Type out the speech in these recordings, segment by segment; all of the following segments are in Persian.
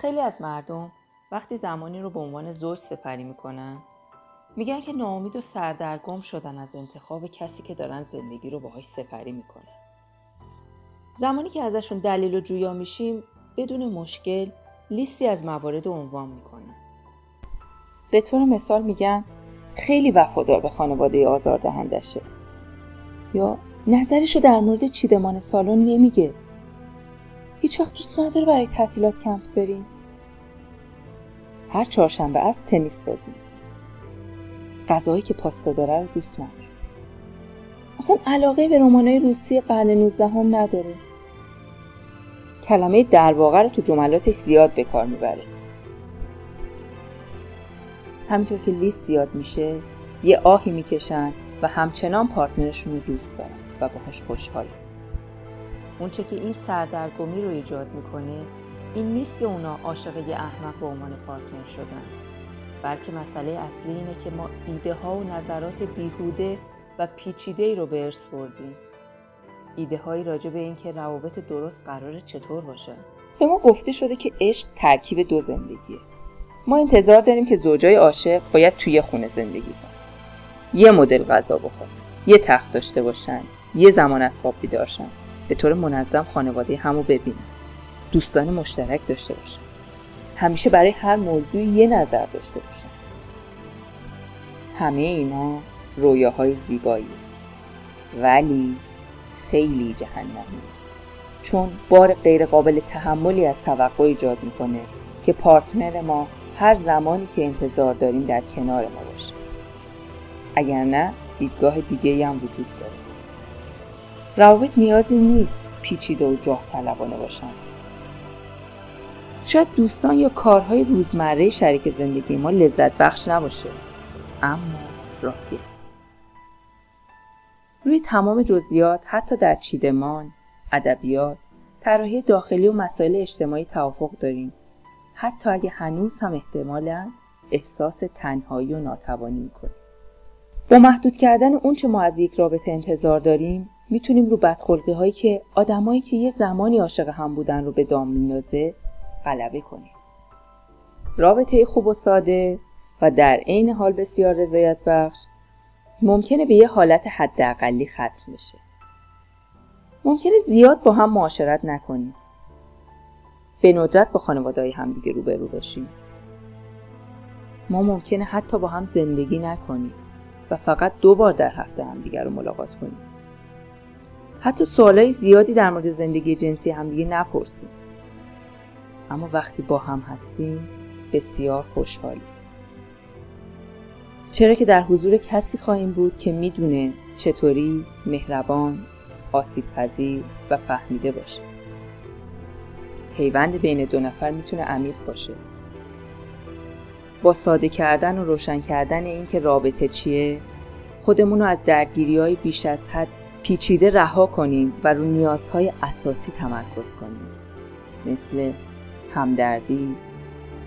خیلی از مردم وقتی زمانی رو به عنوان زوج سپری می‌کنن میگن که ناامید و سردرگم شدن از انتخاب کسی که دارن زندگی رو باهاش سپری می‌کنن. زمانی که ازشون دلیل و جویا میشیم بدون مشکل لیستی از موارد عنوان می‌کنن. به طور مثال میگن خیلی وفادار به خانواده آزاردهندشه. یا نظرشو در مورد چیدمان سالن نمیگه. هیچ وقت دوست نداره برای تعطیلات کمپ بریم. هر چهارشنبه از تنیس بازی غذایی که پاستا داره رو دوست نداره. اصلا علاقه به رمانای روسی قرن 19 هم نداره. کلمه در واقع رو تو جملاتش زیاد به کار می‌بره. همینطور که لیست زیاد میشه یه آهی می‌کشن و همچنان پارتنرشون رو دوست دارن و باهاش خوشحالن. اونچه که این سردرگمی رو ایجاد می‌کنه این نیست که اونا عاشق یه احمق به عنوان پارتنر شدن. بلکه مسئله اصلی اینه که ما ایده ها و نظرات بیهوده و پیچیده ای رو به ارث بردیم. ایده هایی راجع به اینکه روابط درست قرار چطور باشه. به ما گفته شده که عشق ترکیب دو زندگیه. ما انتظار داریم که زوجای عاشق باید توی خونه زندگی کنن. یه مدل غذا بخورن یه تخت داشته باشن یه زمان از خواب بیدارشن به طور منظم خانواده همو ببینن دوستان مشترک داشته باشن همیشه برای هر موضوعی یه نظر داشته باشن همه اینا رویاهای زیبایی ولی خیلی جهنمی. چون بار غیرقابل تحملی از توقع ایجاد می‌کنه که پارتنر ما هر زمانی که انتظار داریم در کنار ما باشه. اگر نه دیدگاه دیگه هم وجود داره. روابط نیازی نیست پیچیده و جاه طلبانه باشن. شاید دوستان یا کارهای روزمره شریک زندگی ما لذت بخش نباشه. اما راضی است روی تمام جزئیات حتی در چیدمان ادبیات طراحی داخلی و مسائل اجتماعی توافق داریم. حتی اگه هنوز هم احتمالا احساس تنهایی و ناتوانی می‌کنیم. با محدود کردن اونچه ما از یک رابطه انتظار داریم می‌تونیم رو بدخلقی هایی که آدمایی که یه زمانی عاشق هم بودن رو به دام میندازه غلبه کنیم. رابطه خوب و ساده و در عین حال بسیار رضایت بخش ممکنه به یه حالت حداقلی ختم بشه. ممکنه زیاد با هم معاشرت نکنیم. به ندرت با خانواده همدیگه روبرو بشیم. ما ممکنه حتی با هم زندگی نکنیم و فقط دو بار در هفته همدیگه رو ملاقات کنیم. حتی سوالای زیادی در مورد زندگی جنسی همدیگه نپرسیم. اما وقتی با هم هستیم بسیار خوشحالیم. چرا که در حضور کسی خواهیم بود که می‌دونه چطوری مهربان آسیب پذیر و فهمیده باشه. پیوند بین دو نفر می‌تونه عمیق باشه. با ساده کردن و روشن کردن اینکه رابطه چیه خودمون رو از درگیری های بیش از حد پیچیده رها کنیم و رو نیازهای اساسی تمرکز کنیم. مثل همدردی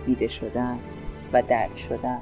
دیده شدن و درک شدن.